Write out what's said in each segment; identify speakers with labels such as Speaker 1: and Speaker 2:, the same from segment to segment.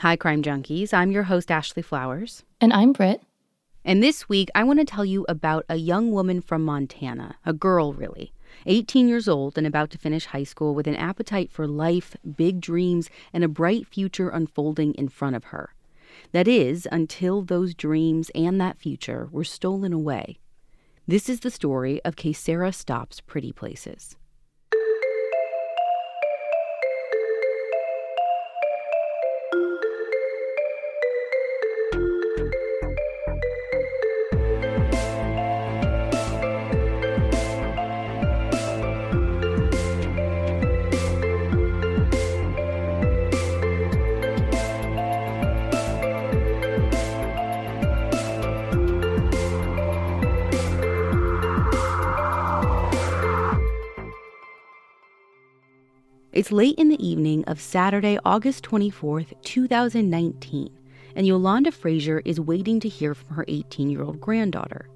Speaker 1: Hi, Crime Junkies. I'm your host, Ashley Flowers.
Speaker 2: And I'm Britt.
Speaker 1: And this week, I want to tell you about a young woman from Montana, a girl, really, 18 years old and about to finish high school with an appetite for life, big dreams, and a bright future unfolding in front of her. That is, until those dreams and that future were stolen away. This is the story of Kaysera Stops Pretty Places. It's late in the evening of Saturday, August 24th, 2019, and Yolanda Frazier is waiting to hear from her 18 year old granddaughter.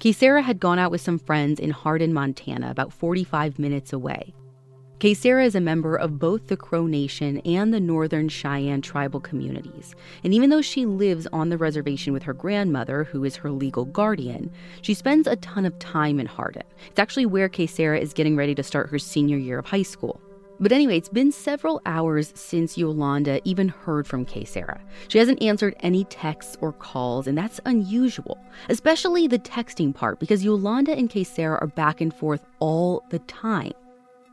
Speaker 1: Kaysera had gone out with some friends in Hardin, Montana, about 45 minutes away. Kaysera is a member of both the Crow Nation and the Northern Cheyenne tribal communities. And even though she lives on the reservation with her grandmother, who is her legal guardian, she spends a ton of time in Hardin. It's actually where Kaysera is getting ready to start her senior year of high school. But anyway, it's been several hours since Yolanda even heard from Kaysera. She hasn't answered any texts or calls, and that's unusual, especially the texting part, because Yolanda and Kaysera are back and forth all the time.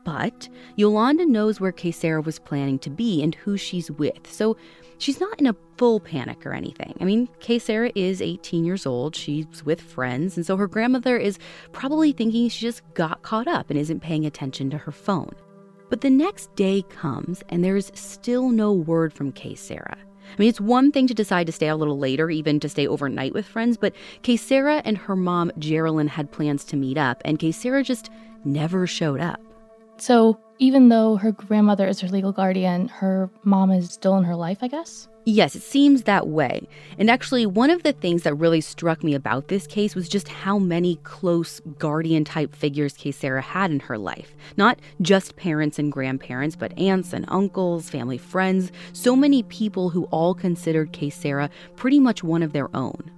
Speaker 1: But Yolanda knows where Kaysera was planning to be and who she's with, so she's not in a full panic or anything. I mean, Kaysera is 18 years old, she's with friends, and so her grandmother is probably thinking she just got caught up and isn't paying attention to her phone. But the next day comes and there's still no word from Kaysera. I mean, it's one thing to decide to stay a little later, even to stay overnight with friends, but Kaysera and her mom, Geraldine, had plans to meet up, and Kaysera just never showed up.
Speaker 2: So, even though her grandmother is her legal guardian, her mom is still in her life, I guess?
Speaker 1: Yes, it seems that way. And actually, one of the things that really struck me about this case was just how many close guardian type figures Kaysera had in her life. Not just parents and grandparents, but aunts and uncles, family friends, so many people who all considered Kaysera pretty much one of their own.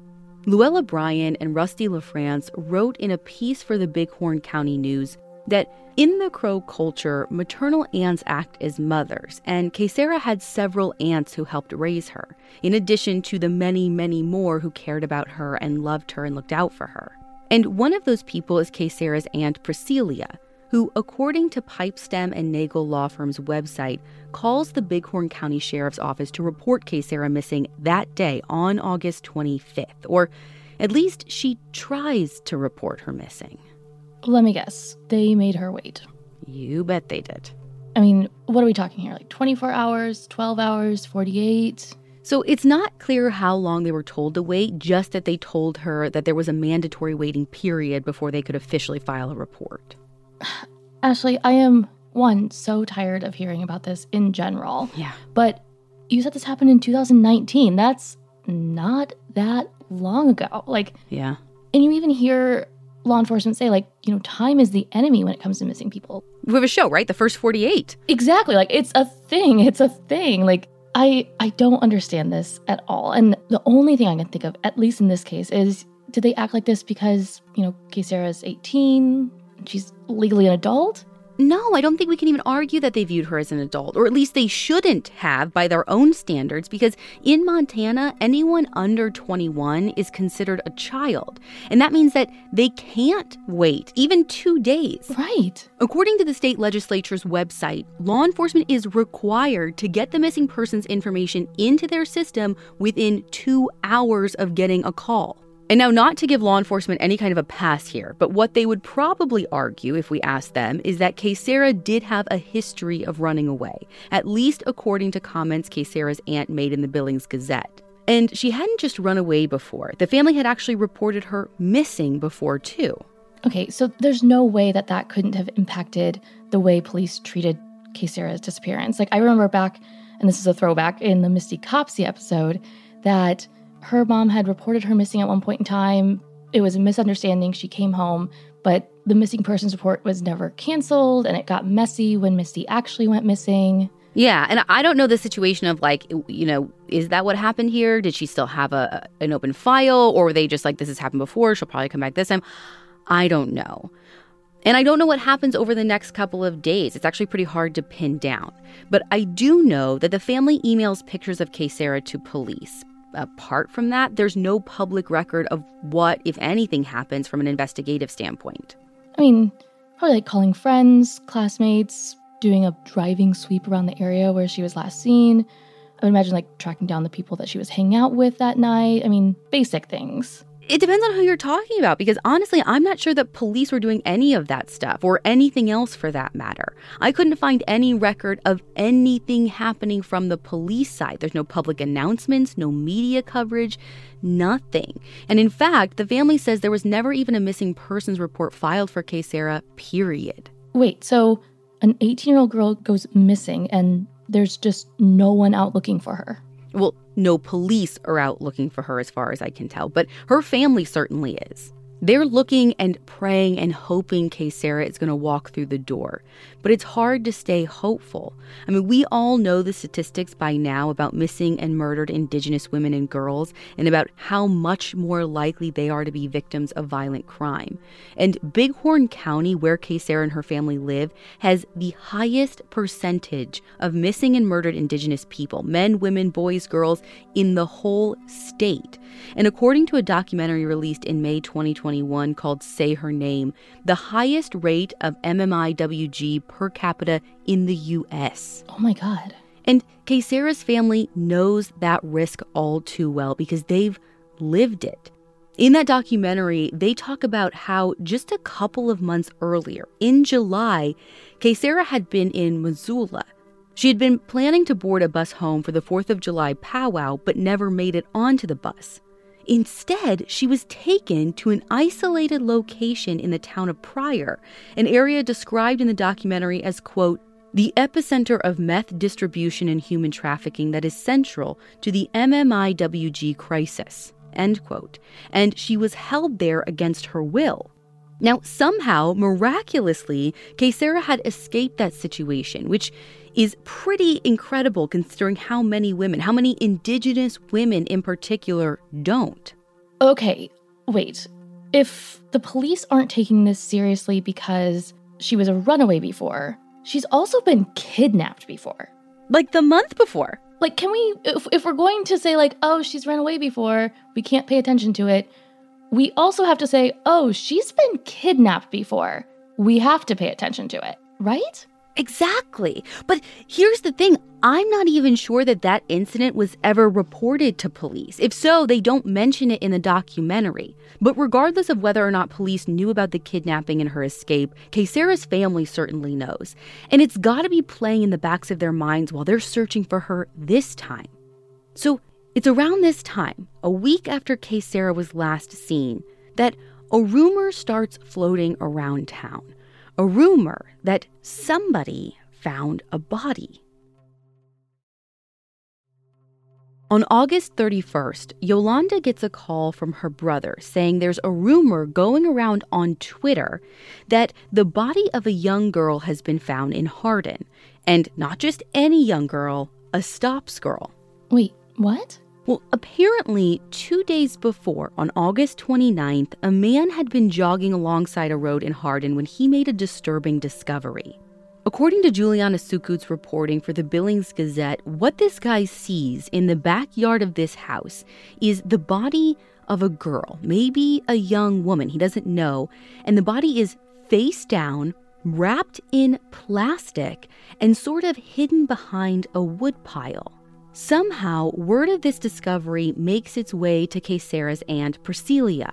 Speaker 1: Luella Brien and Rusty LaFrance wrote in a piece for the Bighorn County News that in the Crow culture, maternal aunts act as mothers, and Kaysera had several aunts who helped raise her, in addition to the many, many more who cared about her and loved her and looked out for her. And one of those people is Kaysera's aunt Priscilla, who, according to Pipestem and Nagle Law Firm's website, calls the Bighorn County Sheriff's Office to report Kaysera missing that day on August 25th, or at least she tries to report her missing.
Speaker 2: Let me guess. They made her wait.
Speaker 1: You bet they did.
Speaker 2: I mean, what are we talking here? Like 24 hours, 12 hours, 48?
Speaker 1: So it's not clear how long they were told to wait, just that they told her that there was a mandatory waiting period before they could officially file a report.
Speaker 2: Ashley, I am, one, so tired of hearing about this in general.
Speaker 1: Yeah.
Speaker 2: But you said this happened in 2019. That's not that long ago. Like,
Speaker 1: Yeah.
Speaker 2: and you even hear law enforcement say, like, you know, time is the enemy when it comes to missing people.
Speaker 1: We have a show, right? The first 48.
Speaker 2: Exactly. Like it's a thing. It's a thing. Like I I don't understand this at all. And the only thing I can think of, at least in this case, is did they act like this because, you know, Kaysera's 18? She's legally an adult?
Speaker 1: No, I don't think we can even argue that they viewed her as an adult, or at least they shouldn't have by their own standards, because in Montana, anyone under 21 is considered a child. And that means that they can't wait even two days.
Speaker 2: Right.
Speaker 1: According to the state legislature's website, law enforcement is required to get the missing person's information into their system within two hours of getting a call. And now, not to give law enforcement any kind of a pass here, but what they would probably argue if we asked them is that Kaysera did have a history of running away, at least according to comments Kaysera's aunt made in the Billings Gazette. And she hadn't just run away before, the family had actually reported her missing before, too.
Speaker 2: Okay, so there's no way that that couldn't have impacted the way police treated Kaysera's disappearance. Like, I remember back, and this is a throwback, in the Misty Copsy episode, that her mom had reported her missing at one point in time. It was a misunderstanding. She came home, but the missing persons report was never canceled, and it got messy when Misty actually went missing.
Speaker 1: Yeah, and I don't know the situation of like, you know, is that what happened here? Did she still have a an open file, or were they just like, this has happened before? She'll probably come back this time. I don't know. And I don't know what happens over the next couple of days. It's actually pretty hard to pin down. But I do know that the family emails pictures of Sarah to police. Apart from that, there's no public record of what, if anything, happens from an investigative standpoint.
Speaker 2: I mean, probably like calling friends, classmates, doing a driving sweep around the area where she was last seen. I would imagine like tracking down the people that she was hanging out with that night. I mean, basic things.
Speaker 1: It depends on who you're talking about because honestly, I'm not sure that police were doing any of that stuff or anything else for that matter. I couldn't find any record of anything happening from the police side. There's no public announcements, no media coverage, nothing. And in fact, the family says there was never even a missing persons report filed for Sarah, period.
Speaker 2: Wait, so an 18 year old girl goes missing and there's just no one out looking for her?
Speaker 1: Well, no police are out looking for her, as far as I can tell, but her family certainly is. They're looking and praying and hoping Sarah is going to walk through the door. But it's hard to stay hopeful. I mean, we all know the statistics by now about missing and murdered Indigenous women and girls and about how much more likely they are to be victims of violent crime. And Bighorn County, where Sarah and her family live, has the highest percentage of missing and murdered Indigenous people men, women, boys, girls in the whole state. And according to a documentary released in May 2021 called Say Her Name, the highest rate of MMIWG per capita in the US.
Speaker 2: Oh my God.
Speaker 1: And Sarah's family knows that risk all too well because they've lived it. In that documentary, they talk about how just a couple of months earlier, in July, Sarah had been in Missoula. She had been planning to board a bus home for the 4th of July powwow, but never made it onto the bus. Instead, she was taken to an isolated location in the town of Pryor, an area described in the documentary as, quote, the epicenter of meth distribution and human trafficking that is central to the MMIWG crisis, end quote. And she was held there against her will. Now, somehow, miraculously, Sarah had escaped that situation, which is pretty incredible considering how many women, how many indigenous women in particular, don't.
Speaker 2: Okay, wait. If the police aren't taking this seriously because she was a runaway before, she's also been kidnapped before.
Speaker 1: Like the month before.
Speaker 2: Like, can we, if, if we're going to say, like, oh, she's run away before, we can't pay attention to it, we also have to say, oh, she's been kidnapped before. We have to pay attention to it, right?
Speaker 1: Exactly. But here's the thing I'm not even sure that that incident was ever reported to police. If so, they don't mention it in the documentary. But regardless of whether or not police knew about the kidnapping and her escape, Sarah's family certainly knows. And it's got to be playing in the backs of their minds while they're searching for her this time. So it's around this time, a week after Sarah was last seen, that a rumor starts floating around town a rumor that somebody found a body. On August 31st, Yolanda gets a call from her brother saying there's a rumor going around on Twitter that the body of a young girl has been found in Hardin. And not just any young girl, a stops girl.
Speaker 2: Wait, what?
Speaker 1: Well, apparently, two days before, on August 29th, a man had been jogging alongside a road in Hardin when he made a disturbing discovery. According to Juliana Sukut's reporting for the Billings Gazette, what this guy sees in the backyard of this house is the body of a girl, maybe a young woman, he doesn't know, and the body is face down, wrapped in plastic, and sort of hidden behind a woodpile. Somehow, word of this discovery makes its way to Sarah's aunt, Priscilla.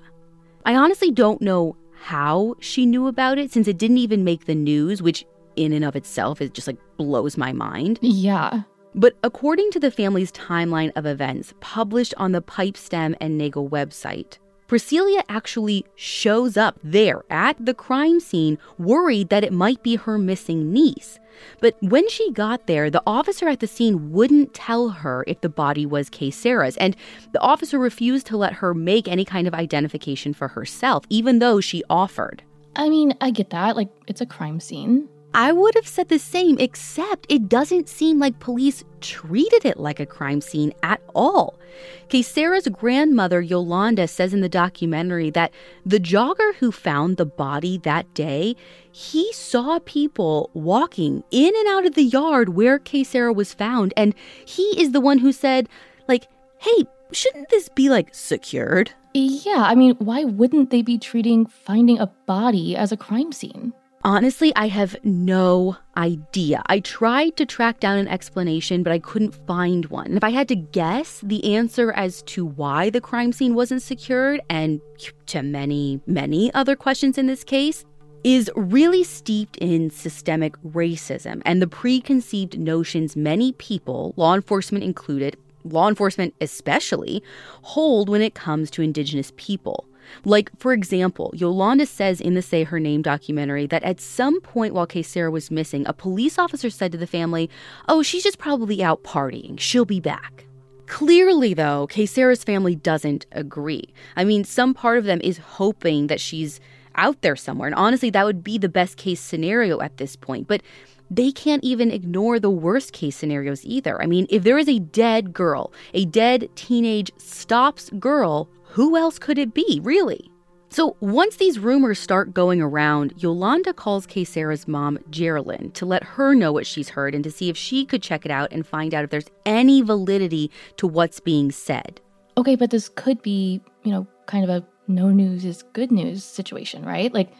Speaker 1: I honestly don't know how she knew about it since it didn't even make the news, which in and of itself is just like blows my mind.
Speaker 2: Yeah.
Speaker 1: But according to the family's timeline of events published on the Pipestem and Nagle website, Priscilla actually shows up there at the crime scene, worried that it might be her missing niece. But when she got there, the officer at the scene wouldn't tell her if the body was Kaysera's, and the officer refused to let her make any kind of identification for herself, even though she offered.
Speaker 2: I mean, I get that. Like, it's a crime scene.
Speaker 1: I would have said the same, except it doesn't seem like police treated it like a crime scene at all. Okay, grandmother, Yolanda, says in the documentary that the jogger who found the body that day, he saw people walking in and out of the yard where Kay was found, and he is the one who said, like, hey, shouldn't this be like secured?
Speaker 2: Yeah, I mean, why wouldn't they be treating finding a body as a crime scene?
Speaker 1: Honestly, I have no idea. I tried to track down an explanation, but I couldn't find one. And if I had to guess, the answer as to why the crime scene wasn't secured, and to many, many other questions in this case, is really steeped in systemic racism and the preconceived notions many people, law enforcement included, law enforcement especially, hold when it comes to Indigenous people. Like, for example, Yolanda says in the Say Her Name documentary that at some point while Sarah was missing, a police officer said to the family, Oh, she's just probably out partying. She'll be back. Clearly, though, Sarah's family doesn't agree. I mean, some part of them is hoping that she's out there somewhere. And honestly, that would be the best case scenario at this point. But they can't even ignore the worst case scenarios either. I mean, if there is a dead girl, a dead teenage stops girl who else could it be, really? So once these rumors start going around, Yolanda calls Sarah's mom, Geraldine, to let her know what she's heard and to see if she could check it out and find out if there's any validity to what's being said.
Speaker 2: Okay, but this could be, you know, kind of a no news is good news situation, right? Like,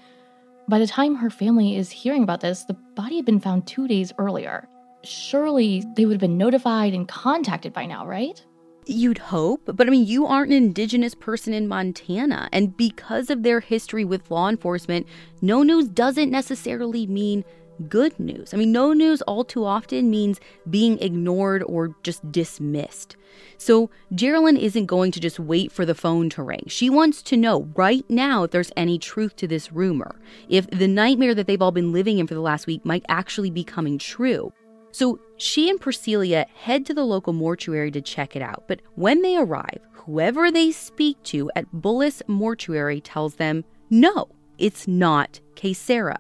Speaker 2: by the time her family is hearing about this, the body had been found two days earlier. Surely they would have been notified and contacted by now, right?
Speaker 1: You'd hope, but I mean, you aren't an indigenous person in Montana. And because of their history with law enforcement, no news doesn't necessarily mean good news. I mean, no news all too often means being ignored or just dismissed. So, Geraldine isn't going to just wait for the phone to ring. She wants to know right now if there's any truth to this rumor, if the nightmare that they've all been living in for the last week might actually be coming true. So she and Priscilla head to the local mortuary to check it out. But when they arrive, whoever they speak to at Bullis Mortuary tells them, no, it's not Sarah.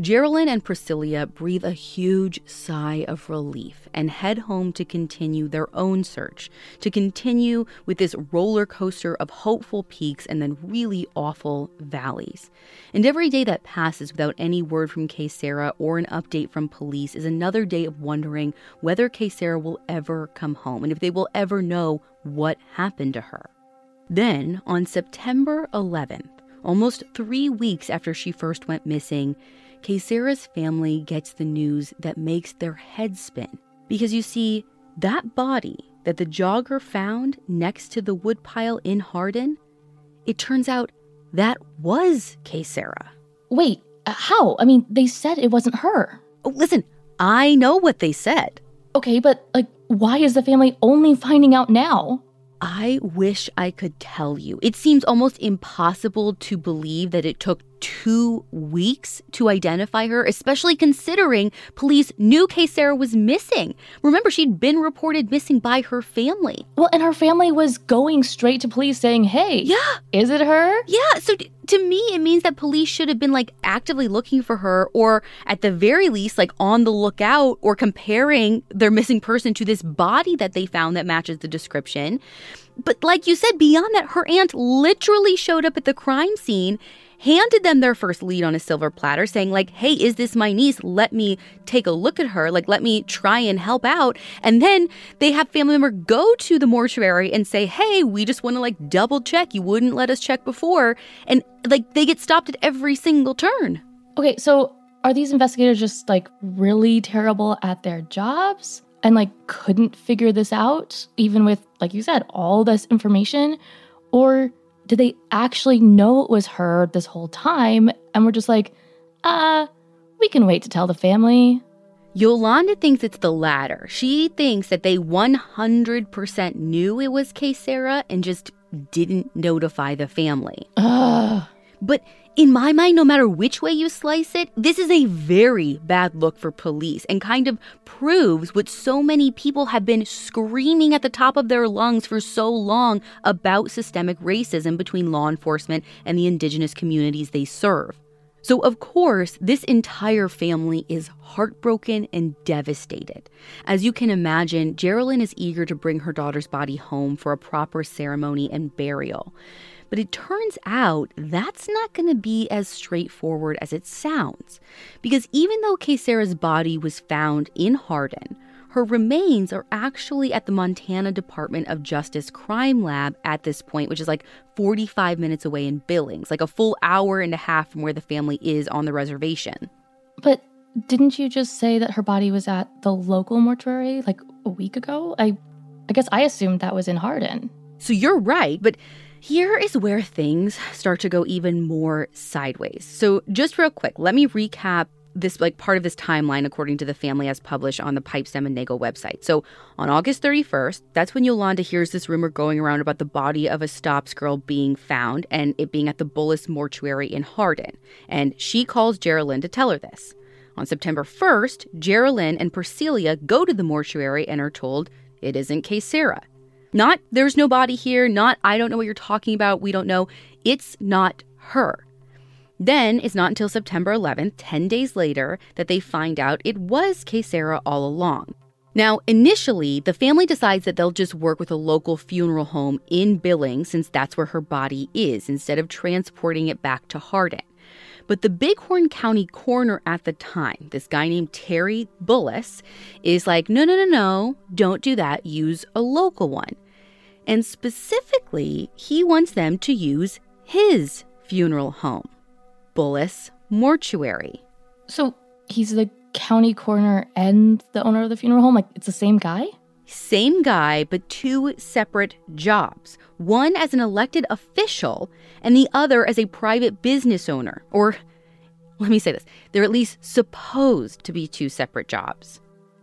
Speaker 1: Geraldine and Priscilla breathe a huge sigh of relief and head home to continue their own search, to continue with this roller coaster of hopeful peaks and then really awful valleys. And every day that passes without any word from Kaysera or an update from police is another day of wondering whether Kaysera will ever come home and if they will ever know what happened to her. Then, on September 11th, almost three weeks after she first went missing, Sarah's family gets the news that makes their heads spin. Because you see, that body that the jogger found next to the woodpile in Hardin, it turns out that was Sarah.
Speaker 2: Wait, uh, how? I mean, they said it wasn't her.
Speaker 1: Oh, listen, I know what they said.
Speaker 2: Okay, but like, why is the family only finding out now?
Speaker 1: I wish I could tell you. It seems almost impossible to believe that it took two weeks to identify her, especially considering police knew Kaysera was missing. Remember, she'd been reported missing by her family.
Speaker 2: Well, and her family was going straight to police saying, hey,
Speaker 1: yeah,
Speaker 2: is it her?
Speaker 1: Yeah. So t- to me, it means that police should have been like actively looking for her, or at the very least, like on the lookout or comparing their missing person to this body that they found that matches the description. But like you said, beyond that, her aunt literally showed up at the crime scene handed them their first lead on a silver platter, saying, like, hey, is this my niece? Let me take a look at her. Like, let me try and help out. And then they have family member go to the mortuary and say, hey, we just want to like double check. You wouldn't let us check before. And like they get stopped at every single turn.
Speaker 2: Okay, so are these investigators just like really terrible at their jobs and like couldn't figure this out, even with, like you said, all this information? Or did they actually know it was her this whole time and were just like, uh, we can wait to tell the family?
Speaker 1: Yolanda thinks it's the latter. She thinks that they 100% knew it was Kaysera and just didn't notify the family.
Speaker 2: Ugh.
Speaker 1: But in my mind, no matter which way you slice it, this is a very bad look for police and kind of proves what so many people have been screaming at the top of their lungs for so long about systemic racism between law enforcement and the indigenous communities they serve. So, of course, this entire family is heartbroken and devastated. As you can imagine, Geraldine is eager to bring her daughter's body home for a proper ceremony and burial. But it turns out that's not going to be as straightforward as it sounds. Because even though Kaysera's body was found in Hardin, her remains are actually at the Montana Department of Justice Crime Lab at this point, which is like 45 minutes away in Billings, like a full hour and a half from where the family is on the reservation.
Speaker 2: But didn't you just say that her body was at the local mortuary like a week ago? I I guess I assumed that was in Hardin.
Speaker 1: So you're right, but here is where things start to go even more sideways. So just real quick, let me recap this like part of this timeline according to the family as published on the Pipestem and Nagle website. So on August 31st, that's when Yolanda hears this rumor going around about the body of a Stops girl being found and it being at the Bullis mortuary in Hardin. And she calls Geraldine to tell her this. On September 1st, Geraldine and Priscilla go to the mortuary and are told it isn't Kaysera. Not there's no body here, not I don't know what you're talking about, we don't know. It's not her. Then it's not until September 11th, 10 days later, that they find out it was Kaysera all along. Now, initially, the family decides that they'll just work with a local funeral home in Billings since that's where her body is, instead of transporting it back to Hardin. But the Bighorn County coroner at the time, this guy named Terry Bullis, is like, no, no, no, no, don't do that. Use a local one. And specifically, he wants them to use his funeral home. Bullis Mortuary.
Speaker 2: So he's the county coroner and the owner of the funeral home? Like it's the same guy?
Speaker 1: Same guy, but two separate jobs. One as an elected official, and the other as a private business owner. Or, let me say this, they're at least supposed to be two separate jobs.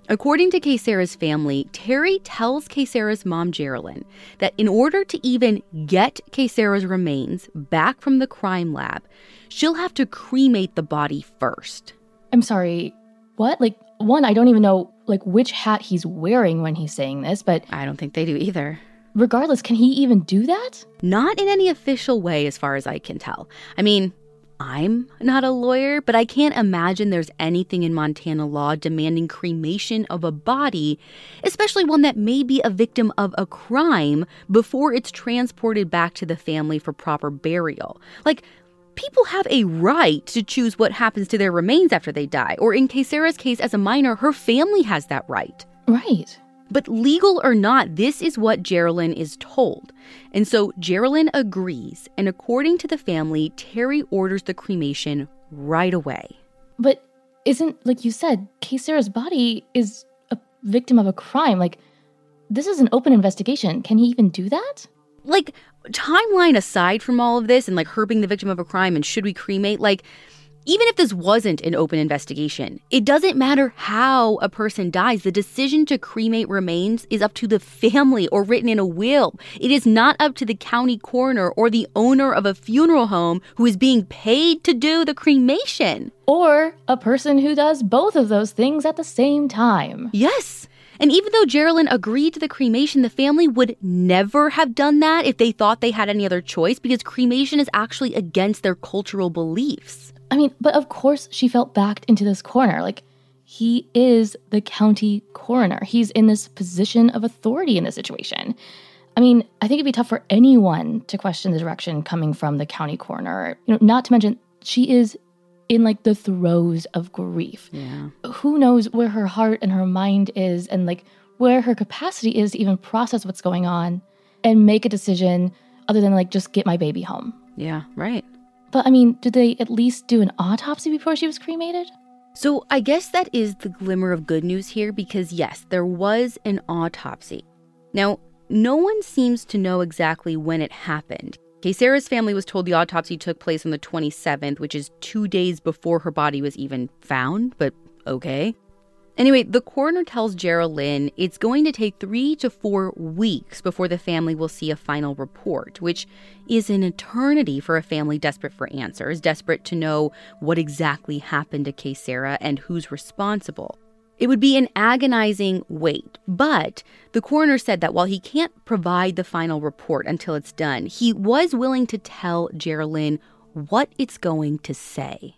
Speaker 1: According to Kaysera's family, Terry tells Kaysera's mom, Geraldine, that in order to even get Kaysera's remains back from the crime lab, she'll have to cremate the body first.
Speaker 2: I'm sorry, what? Like, one, I don't even know like which hat he's wearing when he's saying this, but
Speaker 1: I don't think they do either.
Speaker 2: Regardless, can he even do that?
Speaker 1: Not in any official way, as far as I can tell. I mean, I'm not a lawyer, but I can't imagine there's anything in Montana law demanding cremation of a body, especially one that may be a victim of a crime, before it's transported back to the family for proper burial. Like, people have a right to choose what happens to their remains after they die, or in Kaysera's case as a minor, her family has that right.
Speaker 2: Right.
Speaker 1: But legal or not, this is what Geraldine is told. And so Geraldine agrees, and according to the family, Terry orders the cremation right away.
Speaker 2: But isn't, like you said, Kaysera's body is a victim of a crime. Like, this is an open investigation. Can he even do that?
Speaker 1: Like, timeline aside from all of this and like her being the victim of a crime and should we cremate, like, even if this wasn't an open investigation, it doesn't matter how a person dies. The decision to cremate remains is up to the family or written in a will. It is not up to the county coroner or the owner of a funeral home who is being paid to do the cremation.
Speaker 2: Or a person who does both of those things at the same time.
Speaker 1: Yes. And even though Geraldine agreed to the cremation, the family would never have done that if they thought they had any other choice because cremation is actually against their cultural beliefs.
Speaker 2: I mean, but of course she felt backed into this corner. Like, he is the county coroner. He's in this position of authority in this situation. I mean, I think it'd be tough for anyone to question the direction coming from the county coroner. You know, not to mention she is in like the throes of grief.
Speaker 1: Yeah.
Speaker 2: Who knows where her heart and her mind is and like where her capacity is to even process what's going on and make a decision other than like just get my baby home.
Speaker 1: Yeah, right.
Speaker 2: But I mean, did they at least do an autopsy before she was cremated?
Speaker 1: So I guess that is the glimmer of good news here because, yes, there was an autopsy. Now, no one seems to know exactly when it happened. Kaysera's family was told the autopsy took place on the 27th, which is two days before her body was even found, but okay. Anyway, the coroner tells Geraldine it's going to take three to four weeks before the family will see a final report, which is an eternity for a family desperate for answers, desperate to know what exactly happened to Kaysera and who's responsible. It would be an agonizing wait, but the coroner said that while he can't provide the final report until it's done, he was willing to tell Geraldine what it's going to say.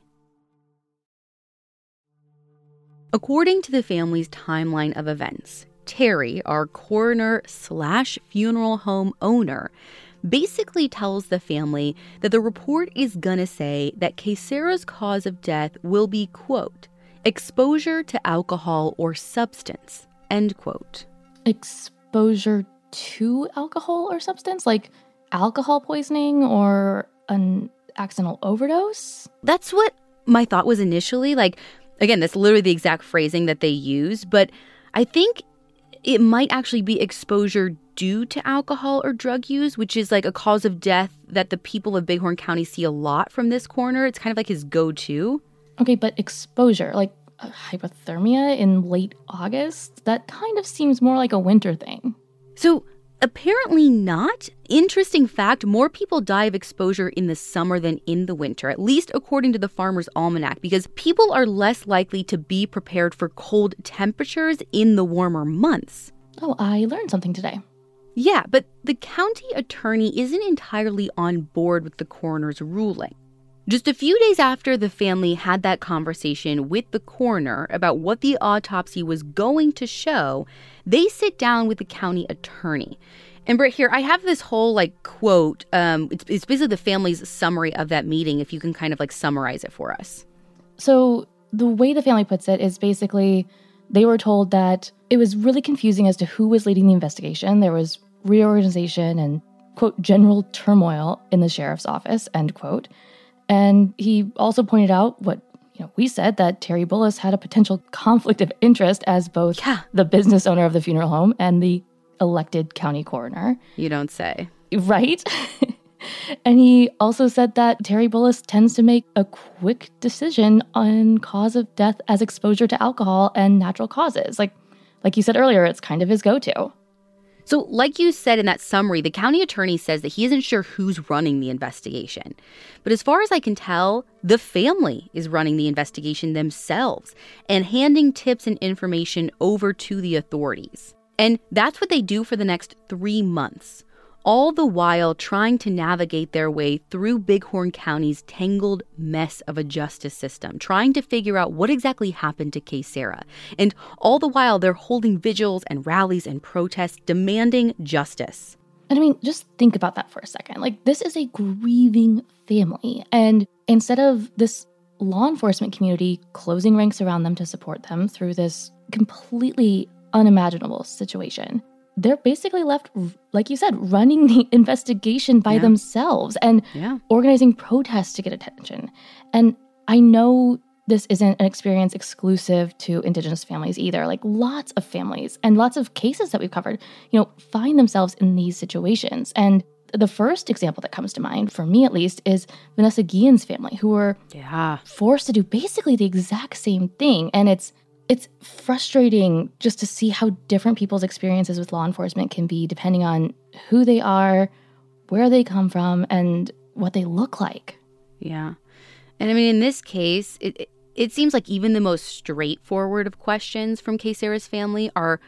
Speaker 1: According to the family's timeline of events, Terry, our coroner slash funeral home owner, basically tells the family that the report is gonna say that Kaysera's cause of death will be, quote, exposure to alcohol or substance, end quote.
Speaker 2: Exposure to alcohol or substance? Like alcohol poisoning or an accidental overdose?
Speaker 1: That's what my thought was initially. Like, again, that's literally the exact phrasing that they use, but I think it might actually be exposure due to alcohol or drug use, which is like a cause of death that the people of Bighorn County see a lot from this coroner. It's kind of like his go to.
Speaker 2: Okay, but exposure, like uh, hypothermia in late August, that kind of seems more like a winter thing.
Speaker 1: So Apparently not. Interesting fact more people die of exposure in the summer than in the winter, at least according to the Farmer's Almanac, because people are less likely to be prepared for cold temperatures in the warmer months.
Speaker 2: Oh, I learned something today.
Speaker 1: Yeah, but the county attorney isn't entirely on board with the coroner's ruling. Just a few days after the family had that conversation with the coroner about what the autopsy was going to show, they sit down with the county attorney. And Britt, here I have this whole like quote. Um, it's, it's basically the family's summary of that meeting. If you can kind of like summarize it for us.
Speaker 2: So the way the family puts it is basically they were told that it was really confusing as to who was leading the investigation. There was reorganization and quote general turmoil in the sheriff's office end quote and he also pointed out what you know, we said that Terry Bullis had a potential conflict of interest as both
Speaker 1: yeah.
Speaker 2: the business owner of the funeral home and the elected county coroner.
Speaker 1: You don't say.
Speaker 2: Right? and he also said that Terry Bullis tends to make a quick decision on cause of death as exposure to alcohol and natural causes. Like like you said earlier, it's kind of his go-to.
Speaker 1: So, like you said in that summary, the county attorney says that he isn't sure who's running the investigation. But as far as I can tell, the family is running the investigation themselves and handing tips and information over to the authorities. And that's what they do for the next three months all the while trying to navigate their way through Bighorn County's tangled mess of a justice system, trying to figure out what exactly happened to Kaysera. And all the while, they're holding vigils and rallies and protests demanding justice.
Speaker 2: And I mean, just think about that for a second. Like, this is a grieving family. And instead of this law enforcement community closing ranks around them to support them through this completely unimaginable situation, they're basically left, like you said, running the investigation by yeah. themselves and
Speaker 1: yeah.
Speaker 2: organizing protests to get attention. And I know this isn't an experience exclusive to Indigenous families either. Like lots of families and lots of cases that we've covered, you know, find themselves in these situations. And the first example that comes to mind, for me at least, is Vanessa Guillen's family, who were
Speaker 1: yeah.
Speaker 2: forced to do basically the exact same thing. And it's it's frustrating just to see how different people's experiences with law enforcement can be depending on who they are, where they come from, and what they look like.
Speaker 1: Yeah. And I mean, in this case, it, it seems like even the most straightforward of questions from Kaysera's family are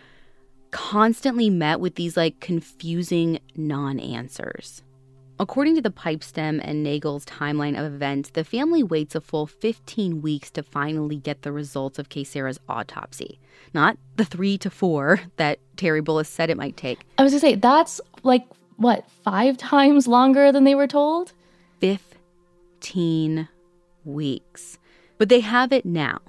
Speaker 1: constantly met with these like confusing non answers. According to the Pipestem and Nagle's timeline of events, the family waits a full 15 weeks to finally get the results of Kaysera's autopsy, not the three to four that Terry Bullis said it might take.
Speaker 2: I was gonna say, that's like, what, five times longer than they were told?
Speaker 1: 15 weeks. But they have it now.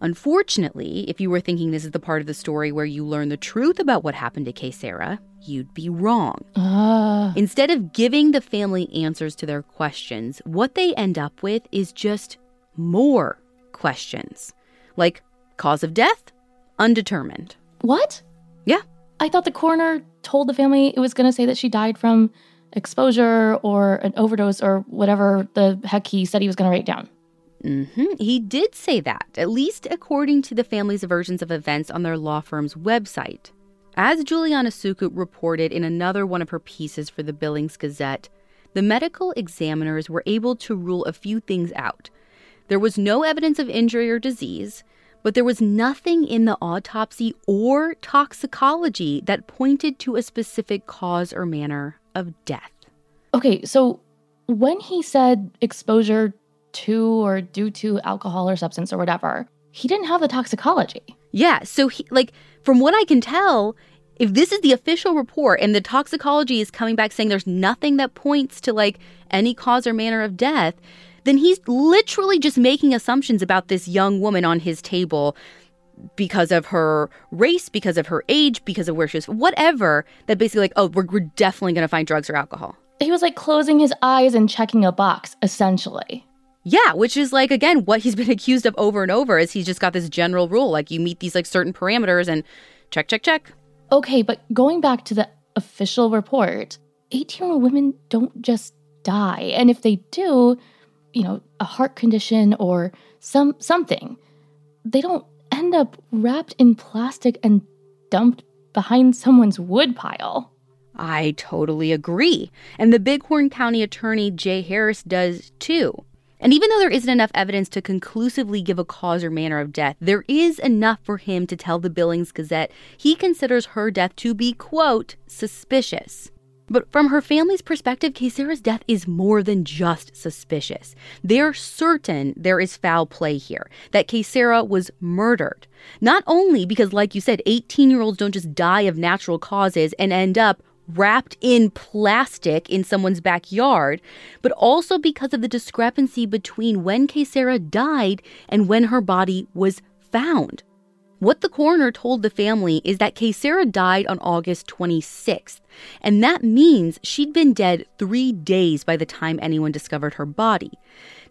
Speaker 1: Unfortunately, if you were thinking this is the part of the story where you learn the truth about what happened to Kaysera, you'd be wrong.
Speaker 2: Uh.
Speaker 1: Instead of giving the family answers to their questions, what they end up with is just more questions. Like cause of death? Undetermined.
Speaker 2: What?
Speaker 1: Yeah.
Speaker 2: I thought the coroner told the family it was going to say that she died from exposure or an overdose or whatever the heck he said he was going to write down.
Speaker 1: Mm-hmm. He did say that, at least according to the family's versions of events on their law firm's website. As Juliana Sukup reported in another one of her pieces for the Billings Gazette, the medical examiners were able to rule a few things out. There was no evidence of injury or disease, but there was nothing in the autopsy or toxicology that pointed to a specific cause or manner of death.
Speaker 2: Okay, so when he said exposure to or due to alcohol or substance or whatever, he didn't have the toxicology.
Speaker 1: Yeah. So, he, like, from what I can tell, if this is the official report and the toxicology is coming back saying there's nothing that points to like any cause or manner of death, then he's literally just making assumptions about this young woman on his table because of her race, because of her age, because of where she was, whatever, that basically, like, oh, we're, we're definitely going to find drugs or alcohol.
Speaker 2: He was like closing his eyes and checking a box, essentially.
Speaker 1: Yeah, which is like, again, what he's been accused of over and over is he's just got this general rule. Like, you meet these like certain parameters and check, check, check.
Speaker 2: Okay, but going back to the official report, 18 year old women don't just die. And if they do, you know, a heart condition or some something, they don't end up wrapped in plastic and dumped behind someone's wood pile.
Speaker 1: I totally agree. And the Bighorn County attorney Jay Harris does too. And even though there isn't enough evidence to conclusively give a cause or manner of death, there is enough for him to tell the Billings Gazette he considers her death to be, quote, suspicious. But from her family's perspective, Kaysera's death is more than just suspicious. They're certain there is foul play here, that Kaysera was murdered. Not only because, like you said, 18 year olds don't just die of natural causes and end up wrapped in plastic in someone's backyard, but also because of the discrepancy between when Kaysera died and when her body was found. What the coroner told the family is that Kaysera died on August 26th, and that means she'd been dead three days by the time anyone discovered her body.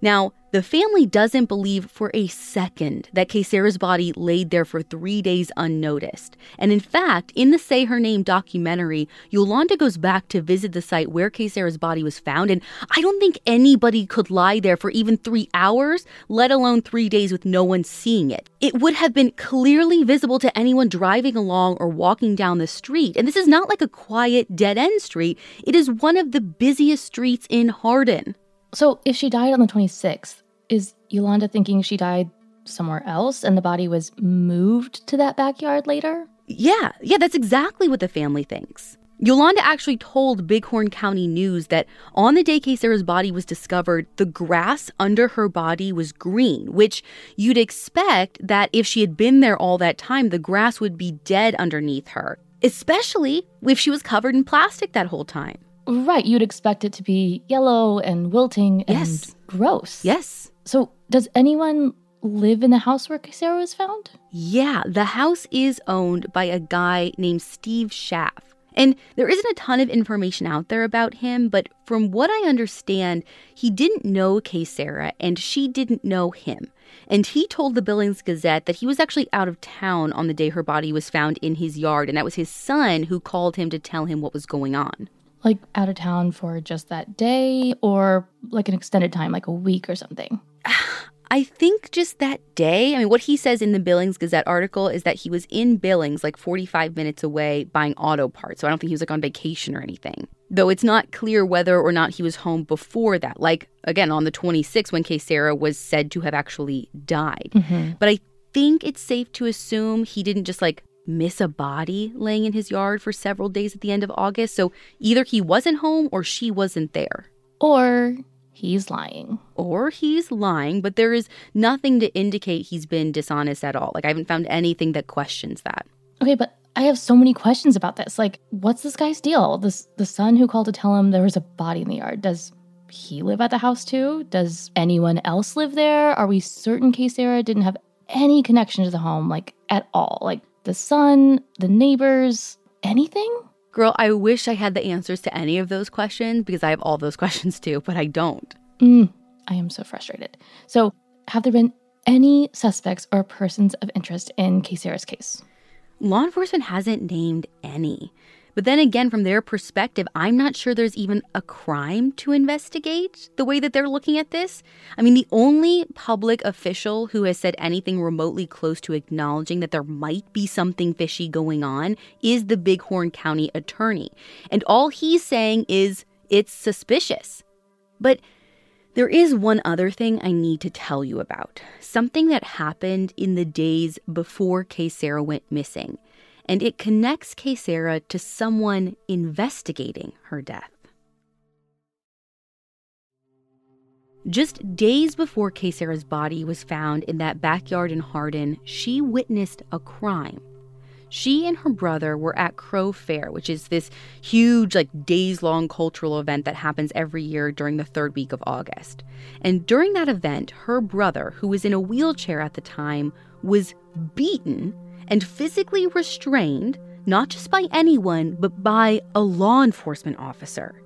Speaker 1: Now, the family doesn't believe for a second that Kaysera's body laid there for three days unnoticed. And in fact, in the Say Her Name documentary, Yolanda goes back to visit the site where Kaysera's body was found. And I don't think anybody could lie there for even three hours, let alone three days with no one seeing it. It would have been clearly visible to anyone driving along or walking down the street. And this is not like a quiet, dead end street, it is one of the busiest streets in Hardin.
Speaker 2: So, if she died on the 26th, is Yolanda thinking she died somewhere else and the body was moved to that backyard later?
Speaker 1: Yeah, yeah, that's exactly what the family thinks. Yolanda actually told Bighorn County News that on the day Kaysera's body was discovered, the grass under her body was green, which you'd expect that if she had been there all that time, the grass would be dead underneath her, especially if she was covered in plastic that whole time.
Speaker 2: Right. You'd expect it to be yellow and wilting and
Speaker 1: Yes.
Speaker 2: gross.
Speaker 1: Yes.
Speaker 2: So, does anyone live in the house where Sarah was found?
Speaker 1: Yeah, the house is owned by a guy named Steve Schaff. And there isn't a ton of information out there about him, but from what I understand, he didn't know Kaysera and she didn't know him. And he told the Billings Gazette that he was actually out of town on the day her body was found in his yard, and that was his son who called him to tell him what was going on.
Speaker 2: Like out of town for just that day or like an extended time, like a week or something?
Speaker 1: I think just that day. I mean, what he says in the Billings Gazette article is that he was in Billings, like 45 minutes away, buying auto parts. So I don't think he was like on vacation or anything. Though it's not clear whether or not he was home before that. Like, again, on the 26th, when Kaysera was said to have actually died. Mm-hmm. But I think it's safe to assume he didn't just like miss a body laying in his yard for several days at the end of August. So either he wasn't home or she wasn't there
Speaker 2: Or he's lying.
Speaker 1: or he's lying, but there is nothing to indicate he's been dishonest at all. Like, I haven't found anything that questions that.
Speaker 2: Okay, but I have so many questions about this. Like, what's this guy's deal? This the son who called to tell him there was a body in the yard. Does he live at the house too? Does anyone else live there? Are we certain Sarah didn't have any connection to the home, like at all? Like the son, the neighbors, anything?
Speaker 1: Girl, I wish I had the answers to any of those questions because I have all those questions too, but I don't.
Speaker 2: Mm, I am so frustrated. So, have there been any suspects or persons of interest in Kaysera's case?
Speaker 1: Law enforcement hasn't named any. But then again, from their perspective, I'm not sure there's even a crime to investigate the way that they're looking at this. I mean, the only public official who has said anything remotely close to acknowledging that there might be something fishy going on is the Bighorn County attorney. And all he's saying is it's suspicious. But there is one other thing I need to tell you about. Something that happened in the days before Kaysera went missing. And it connects Kaysera to someone investigating her death. Just days before Sarah's body was found in that backyard in Hardin, she witnessed a crime. She and her brother were at Crow Fair, which is this huge, like, days long cultural event that happens every year during the third week of August. And during that event, her brother, who was in a wheelchair at the time, was beaten and physically restrained, not just by anyone, but by a law enforcement officer.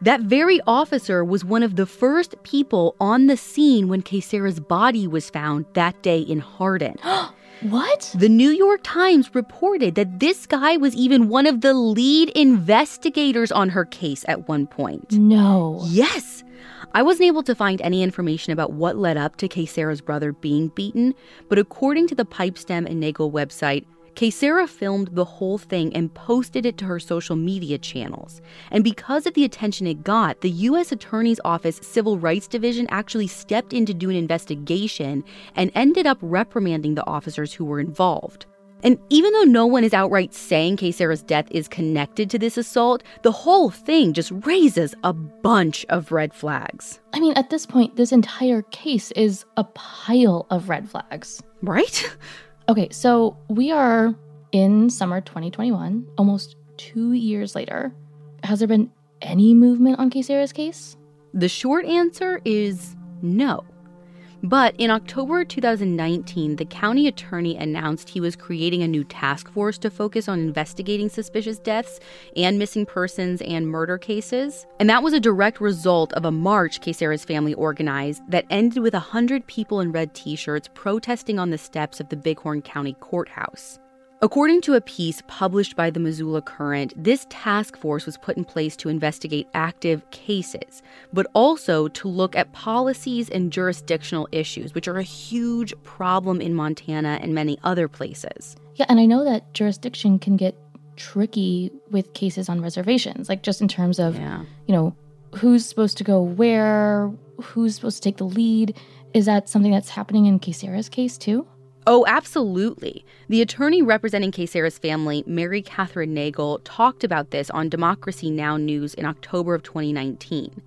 Speaker 1: That very officer was one of the first people on the scene when Kaysera's body was found that day in Hardin.
Speaker 2: What?
Speaker 1: The New York Times reported that this guy was even one of the lead investigators on her case at one point.
Speaker 2: No.
Speaker 1: Yes. I wasn't able to find any information about what led up to Kaysera's brother being beaten, but according to the Pipestem and Nagle website, Kaysera filmed the whole thing and posted it to her social media channels. And because of the attention it got, the U.S. Attorney's Office Civil Rights Division actually stepped in to do an investigation and ended up reprimanding the officers who were involved. And even though no one is outright saying Kaysera's death is connected to this assault, the whole thing just raises a bunch of red flags.
Speaker 2: I mean, at this point, this entire case is a pile of red flags.
Speaker 1: Right?
Speaker 2: Okay, so we are in summer 2021, almost two years later. Has there been any movement on Kaysera's case?
Speaker 1: The short answer is no. But in October 2019, the county attorney announced he was creating a new task force to focus on investigating suspicious deaths and missing persons and murder cases. And that was a direct result of a march Kaysera's family organized that ended with 100 people in red t shirts protesting on the steps of the Bighorn County Courthouse. According to a piece published by the Missoula Current, this task force was put in place to investigate active cases, but also to look at policies and jurisdictional issues, which are a huge problem in Montana and many other places.
Speaker 2: Yeah, and I know that jurisdiction can get tricky with cases on reservations, like just in terms of, yeah. you know, who's supposed to go where, who's supposed to take the lead. Is that something that's happening in Kaysera's case too?
Speaker 1: Oh, absolutely. The attorney representing Kaysera's family, Mary Kathryn Nagle, talked about this on Democracy Now! News in October of 2019.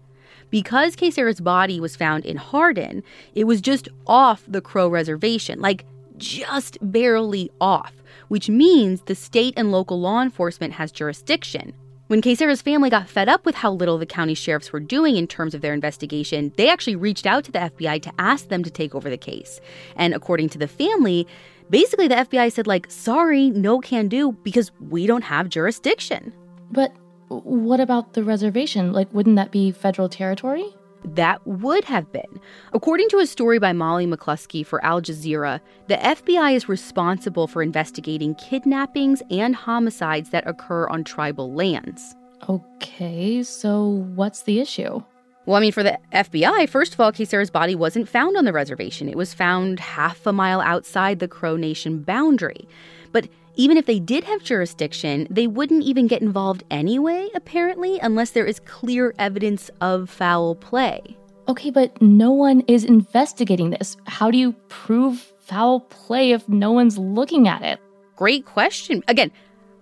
Speaker 1: Because Kaysera's body was found in Hardin, it was just off the Crow Reservation, like just barely off, which means the state and local law enforcement has jurisdiction. When Kaysera's family got fed up with how little the county sheriffs were doing in terms of their investigation, they actually reached out to the FBI to ask them to take over the case. And according to the family, basically the FBI said like, "Sorry, no can do because we don't have jurisdiction."
Speaker 2: But what about the reservation? Like wouldn't that be federal territory?
Speaker 1: That would have been. According to a story by Molly McCluskey for Al Jazeera, the FBI is responsible for investigating kidnappings and homicides that occur on tribal lands.
Speaker 2: Okay, so what's the issue?
Speaker 1: Well, I mean, for the FBI, first of all, Kaysera's body wasn't found on the reservation. It was found half a mile outside the Crow Nation boundary. But even if they did have jurisdiction, they wouldn't even get involved anyway, apparently, unless there is clear evidence of foul play.
Speaker 2: Okay, but no one is investigating this. How do you prove foul play if no one's looking at it?
Speaker 1: Great question. Again,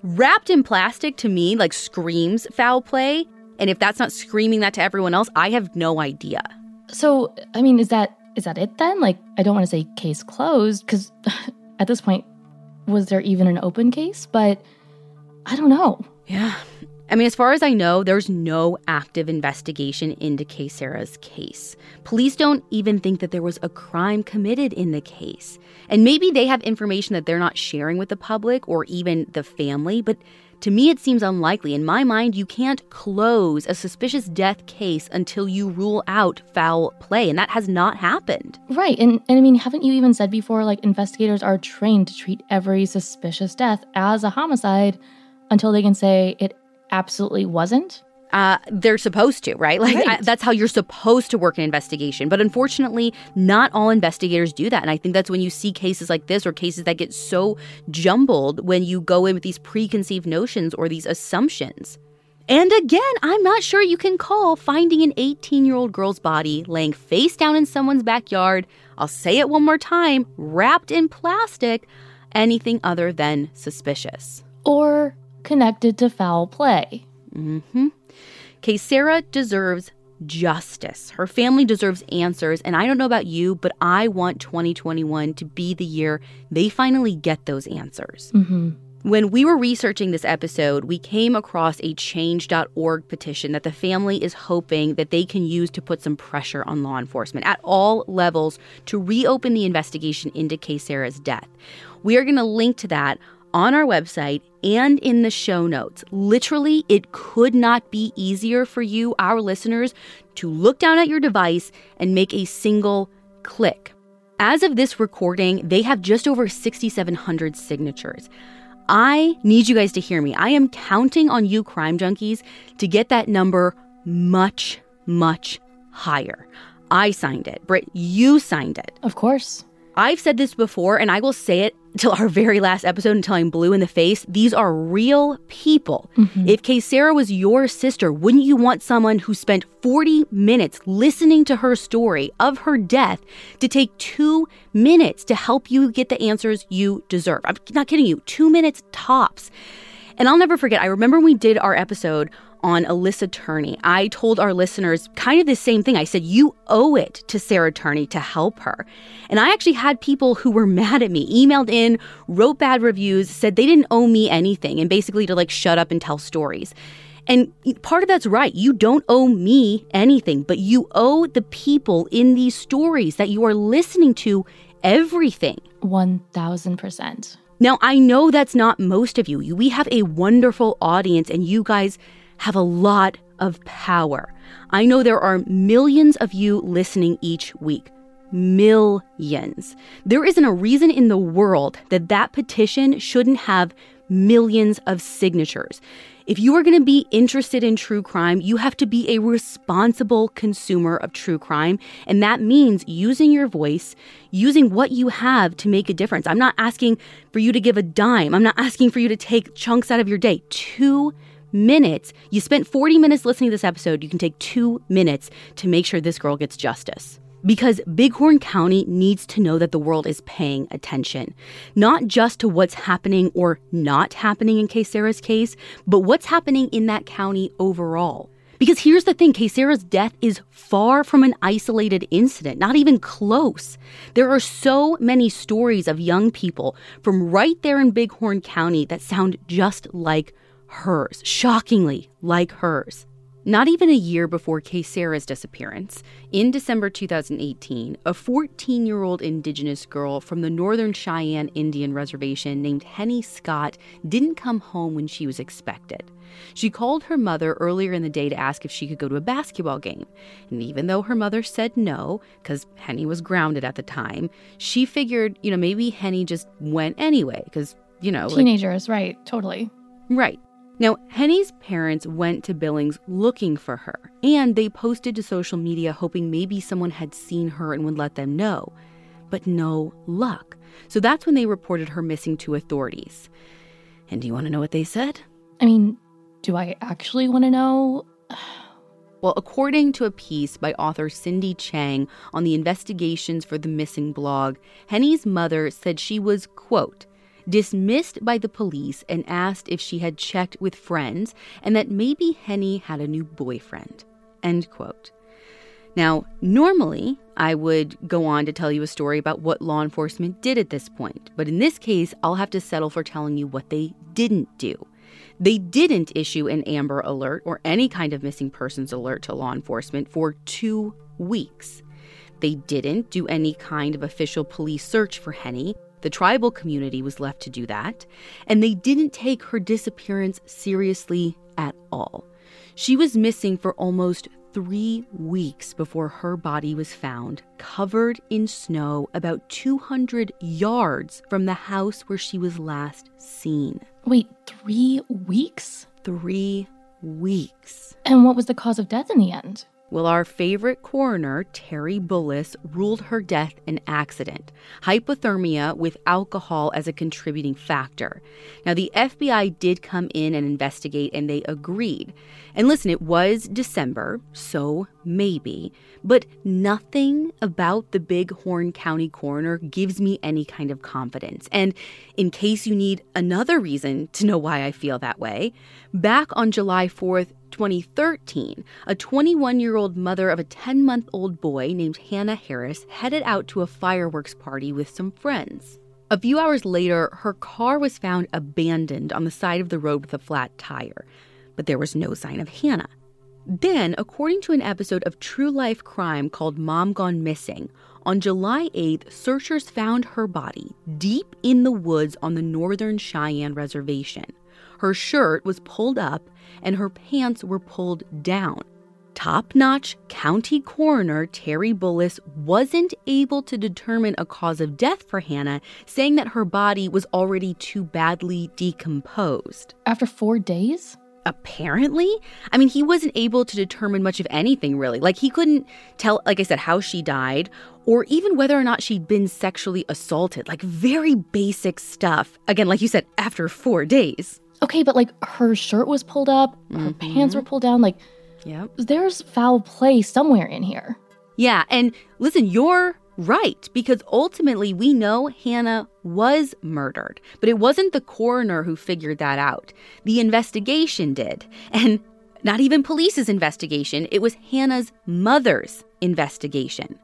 Speaker 1: wrapped in plastic to me like screams foul play. And if that's not screaming that to everyone else, I have no idea.
Speaker 2: So, I mean, is that is that it then? Like, I don't want to say case closed because at this point, was there even an open case? But I don't know.
Speaker 1: Yeah. I mean, as far as I know, there's no active investigation into Kaysera's case. Police don't even think that there was a crime committed in the case. And maybe they have information that they're not sharing with the public or even the family, but to me, it seems unlikely. In my mind, you can't close a suspicious death case until you rule out foul play, and that has not happened.
Speaker 2: Right. And, and I mean, haven't you even said before, like, investigators are trained to treat every suspicious death as a homicide until they can say it absolutely wasn't?
Speaker 1: Uh, they're supposed to, right? Like right. I, that's how you're supposed to work an investigation. But unfortunately, not all investigators do that. And I think that's when you see cases like this or cases that get so jumbled when you go in with these preconceived notions or these assumptions. And again, I'm not sure you can call finding an 18 year old girl's body laying face down in someone's backyard, I'll say it one more time, wrapped in plastic, anything other than suspicious.
Speaker 2: Or connected to foul play.
Speaker 1: Mm hmm. Kaysera deserves justice. Her family deserves answers, and I don't know about you, but I want 2021 to be the year they finally get those answers.
Speaker 2: Mm-hmm.
Speaker 1: When we were researching this episode, we came across a change.org petition that the family is hoping that they can use to put some pressure on law enforcement at all levels to reopen the investigation into. Kaysera's death. We are going to link to that on our website and in the show notes. Literally, it could not be easier for you, our listeners, to look down at your device and make a single click. As of this recording, they have just over 6,700 signatures. I need you guys to hear me. I am counting on you, crime junkies, to get that number much, much higher. I signed it. Britt, you signed it.
Speaker 2: Of course.
Speaker 1: I've said this before, and I will say it till our very last episode until I'm blue in the face. These are real people.
Speaker 2: Mm-hmm.
Speaker 1: If Kaysera was your sister, wouldn't you want someone who spent 40 minutes listening to her story of her death to take two minutes to help you get the answers you deserve? I'm not kidding you, two minutes tops. And I'll never forget, I remember when we did our episode on Alissa Turney, I told our listeners kind of the same thing. I said, You owe it to Sarah Turney to help her. And I actually had people who were mad at me, emailed in, wrote bad reviews, said they didn't owe me anything, and basically to like shut up and tell stories. And part of that's right. You don't owe me anything, but you owe the people in these stories that you are listening to everything.
Speaker 2: 1000%.
Speaker 1: Now, I know that's not most of you. We have a wonderful audience, and you guys have a lot of power. I know there are millions of you listening each week. Millions. There isn't a reason in the world that that petition shouldn't have millions of signatures. If you are going to be interested in true crime, you have to be a responsible consumer of true crime. And that means using your voice, using what you have to make a difference. I'm not asking for you to give a dime, I'm not asking for you to take chunks out of your day. Two minutes. You spent 40 minutes listening to this episode. You can take two minutes to make sure this girl gets justice. Because Bighorn County needs to know that the world is paying attention, not just to what's happening or not happening in. Kaysera's case, but what's happening in that county overall. Because here's the thing. Kaysera's death is far from an isolated incident, not even close. There are so many stories of young people from right there in Bighorn County that sound just like hers, shockingly like hers. Not even a year before Kaysera's disappearance, in December 2018, a 14 year old Indigenous girl from the Northern Cheyenne Indian Reservation named Henny Scott didn't come home when she was expected. She called her mother earlier in the day to ask if she could go to a basketball game. And even though her mother said no, because Henny was grounded at the time, she figured, you know, maybe Henny just went anyway, because, you know.
Speaker 2: Teenagers, like, right, totally.
Speaker 1: Right. Now, Henny's parents went to Billings looking for her, and they posted to social media hoping maybe someone had seen her and would let them know. But no luck. So that's when they reported her missing to authorities. And do you want to know what they said?
Speaker 2: I mean, do I actually want to know?
Speaker 1: well, according to a piece by author Cindy Chang on the investigations for the missing blog, Henny's mother said she was, quote, dismissed by the police and asked if she had checked with friends and that maybe Henny had a new boyfriend. End quote. Now, normally, I would go on to tell you a story about what law enforcement did at this point, but in this case, I'll have to settle for telling you what they didn't do. They didn't issue an Amber Alert or any kind of missing persons alert to law enforcement for two weeks. They didn't do any kind of official police search for Henny, the tribal community was left to do that, and they didn't take her disappearance seriously at all. She was missing for almost three weeks before her body was found, covered in snow about 200 yards from the house where she was last seen.
Speaker 2: Wait, three weeks?
Speaker 1: Three weeks.
Speaker 2: And what was the cause of death in the end?
Speaker 1: Well, our favorite coroner, Terry Bullis, ruled her death an accident, hypothermia with alcohol as a contributing factor. Now, the FBI did come in and investigate, and they agreed. And listen, it was December, so maybe, but nothing about the Bighorn County coroner gives me any kind of confidence. And in case you need another reason to know why I feel that way, back on July 4th, 2013, a 21 year old mother of a 10 month old boy named Hannah Harris headed out to a fireworks party with some friends. A few hours later, her car was found abandoned on the side of the road with a flat tire, but there was no sign of Hannah. Then, according to an episode of True Life Crime called Mom Gone Missing, on July 8th, searchers found her body deep in the woods on the Northern Cheyenne Reservation. Her shirt was pulled up and her pants were pulled down. Top notch county coroner Terry Bullis wasn't able to determine a cause of death for Hannah, saying that her body was already too badly decomposed.
Speaker 2: After four days?
Speaker 1: apparently i mean he wasn't able to determine much of anything really like he couldn't tell like i said how she died or even whether or not she'd been sexually assaulted like very basic stuff again like you said after four days
Speaker 2: Okay, but like her shirt was pulled up, her mm-hmm. pants were pulled down. Like,
Speaker 1: yep
Speaker 2: there's foul play somewhere in here.
Speaker 1: yeah and listen you're right because ultimately we know hannah was murdered but it wasn't the coroner who figured that out the investigation did and not even police's investigation it was hannah's mother's investigation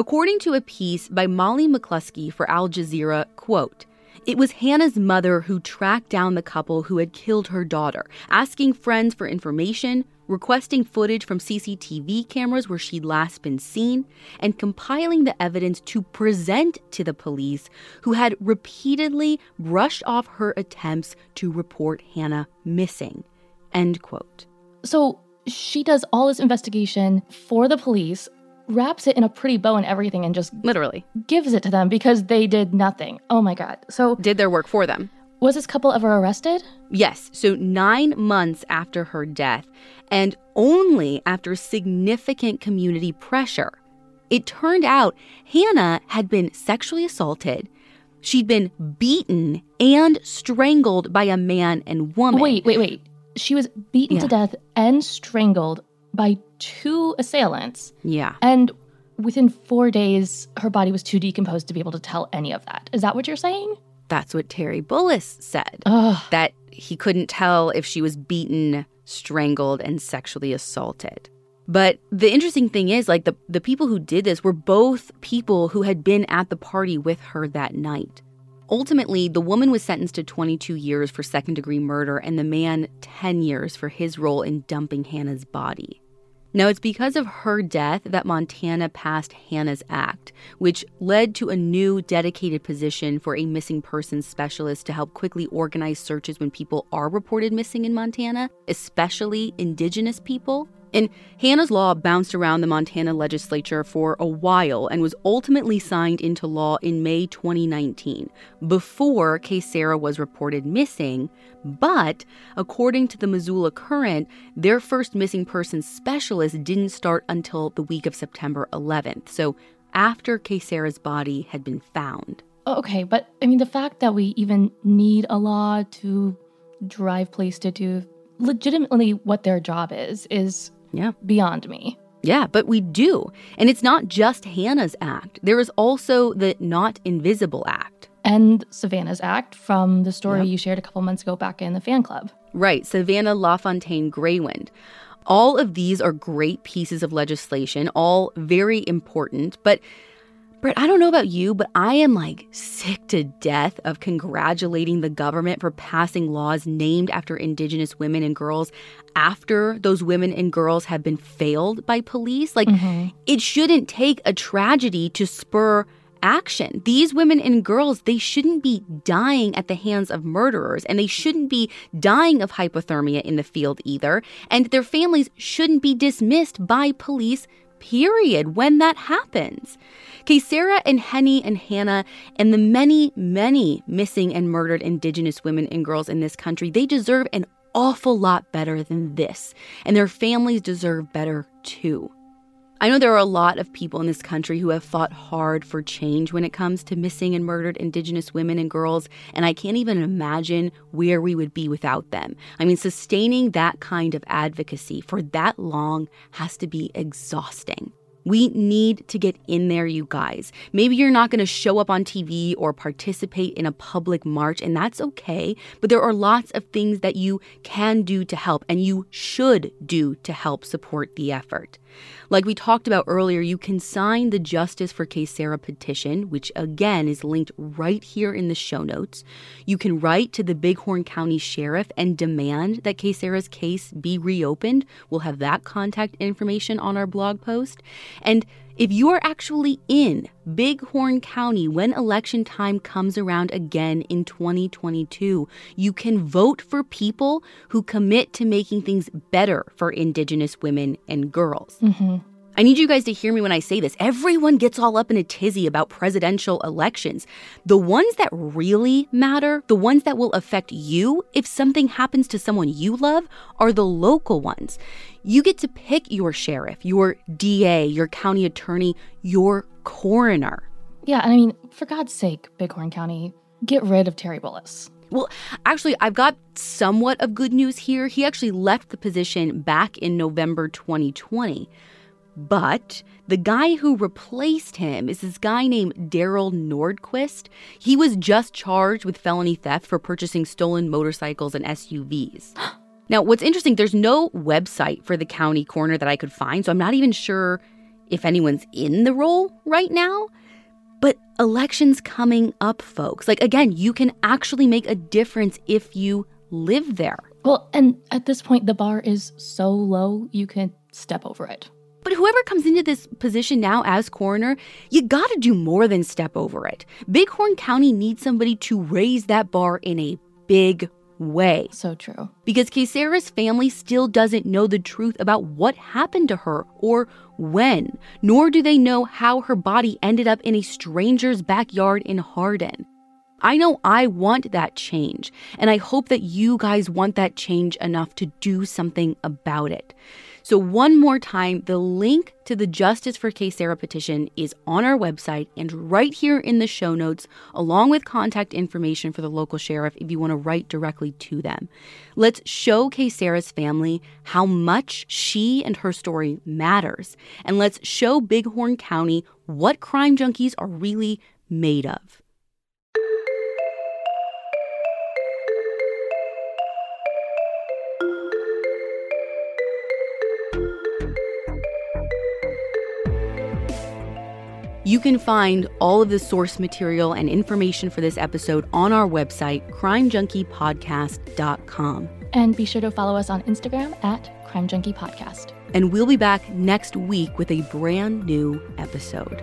Speaker 1: According to a piece by Molly McCluskey for Al Jazeera, quote, it was Hannah's mother who tracked down the couple who had killed her daughter, asking friends for information, requesting footage from CCTV cameras where she'd last been seen, and compiling the evidence to present to the police, who had repeatedly brushed off her attempts to report Hannah missing. End quote.
Speaker 2: So she does all this investigation for the police, wraps it in a pretty bow and everything, and just
Speaker 1: Literally.
Speaker 2: gives it to them because they did nothing. Oh my God. So
Speaker 1: Did their work for them.
Speaker 2: was this couple ever arrested?
Speaker 1: Yes, so nine months after her death, and only after significant community pressure. It turned out Hannah had been sexually assaulted, she'd been beaten and strangled by a man and woman.
Speaker 2: Wait, wait, wait. She was beaten
Speaker 1: Yeah.
Speaker 2: to death and strangled by two assailants.
Speaker 1: Yeah.
Speaker 2: And within four days, her body was too decomposed to be able to tell any of that. Is that what you're saying?
Speaker 1: That's what Terry Bullis said.
Speaker 2: Ugh.
Speaker 1: That he couldn't tell if she was beaten, strangled, and sexually assaulted. But the interesting thing is, like, the, the people who did this were both people who had been at the party with her that night. Ultimately, the woman was sentenced to 22 years for second degree murder and the man 10 years for his role in dumping Hannah's body. Now, it's because of her death that Montana passed Hannah's Act, which led to a new dedicated position for a missing persons specialist to help quickly organize searches when people are reported missing in Montana, especially indigenous people. And Hannah's law bounced around the Montana legislature for a while and was ultimately signed into law in May 2019, before Kaysera was reported missing. But according to the Missoula Current, their first missing person specialist didn't start until the week of September 11th, so after Kaysera's body had been found.
Speaker 2: Oh, okay, but I mean, the fact that we even need a law to drive police to do legitimately what their job is is
Speaker 1: Yeah.
Speaker 2: beyond me.
Speaker 1: Yeah, but we do. And it's not just Hannah's Act, there is also the Not Invisible Act.
Speaker 2: And Savanna's Act from the story
Speaker 1: Yep.
Speaker 2: you shared a couple months ago back in the fan club.
Speaker 1: Right, Savanna LaFontaine Greywind. All of these are great pieces of legislation, all very important. But, Britt, I don't know about you, but I am like sick to death of congratulating the government for passing laws named after Indigenous women and girls after those women and girls have been failed by police. Like, mm-hmm. it shouldn't take a tragedy to spur action. These women and girls, they shouldn't be dying at the hands of murderers, and they shouldn't be dying of hypothermia in the field either. And their families shouldn't be dismissed by police, period, when that happens. Okay, and Henny and Hannah and the many, many missing and murdered Indigenous women and girls in this country, they deserve an awful lot better than this. And their families deserve better too. I know there are a lot of people in this country who have fought hard for change when it comes to missing and murdered Indigenous women and girls, and I can't even imagine where we would be without them. I mean, sustaining that kind of advocacy for that long has to be exhausting. We need to get in there, you guys. Maybe you're not going to show up on TV or participate in a public march, and that's okay. But there are lots of things that you can do to help, and you should do to help support the effort. Like we talked about earlier, you can sign the Justice for Kaysera petition, which again is linked right here in the show notes. You can write to the Bighorn County Sheriff and demand that Kaysera's case be reopened. We'll have that contact information on our blog post. And if you are actually in Bighorn County when election time comes around again in 2022, you can vote for people who commit to making things better for Indigenous women and girls.
Speaker 2: Mm-hmm.
Speaker 1: I need you guys to hear me when I say this. Everyone gets all up in a tizzy about presidential elections. The ones that really matter, the ones that will affect you if something happens to someone you love, are the local ones. You get to pick your sheriff, your DA, your county attorney, your coroner.
Speaker 2: Yeah, and I mean, for God's sake, Bighorn County, get rid of Terry Bullis.
Speaker 1: Well, actually, I've got somewhat of good news here. He actually left the position back in November 2020. But the guy who replaced him is this guy named Daryl Nordquist. He was just charged with felony theft for purchasing stolen motorcycles and SUVs. now, what's interesting, there's no website for the county coroner that I could find, so I'm not even sure if anyone's in the role right now. But elections coming up, folks. Like, again, you can actually make a difference if you live there.
Speaker 2: Well, and at this point, the bar is so low, you can step over it.
Speaker 1: But whoever comes into this position now as coroner, you gotta do more than step over it. Bighorn County needs somebody to raise that bar in a big way.
Speaker 2: So true.
Speaker 1: Because Kaysera's family still doesn't know the truth about what happened to her or when, nor do they know how her body ended up in a stranger's backyard in Hardin. I know I want that change, and I hope that you guys want that change enough to do something about it. So, one more time, the link to the Justice for Kaysera petition is on our website and right here in the show notes, along with contact information for the local sheriff if you want to write directly to them. Let's show Kaysera's family how much she and her story matters, and let's show Bighorn County what crime junkies are really made of. You can find all of the source material and information for this episode on our website, crimejunkiepodcast.com.
Speaker 2: And be sure to follow us on Instagram at Crime Junkie Podcast.
Speaker 1: And we'll be back next week with a brand new episode.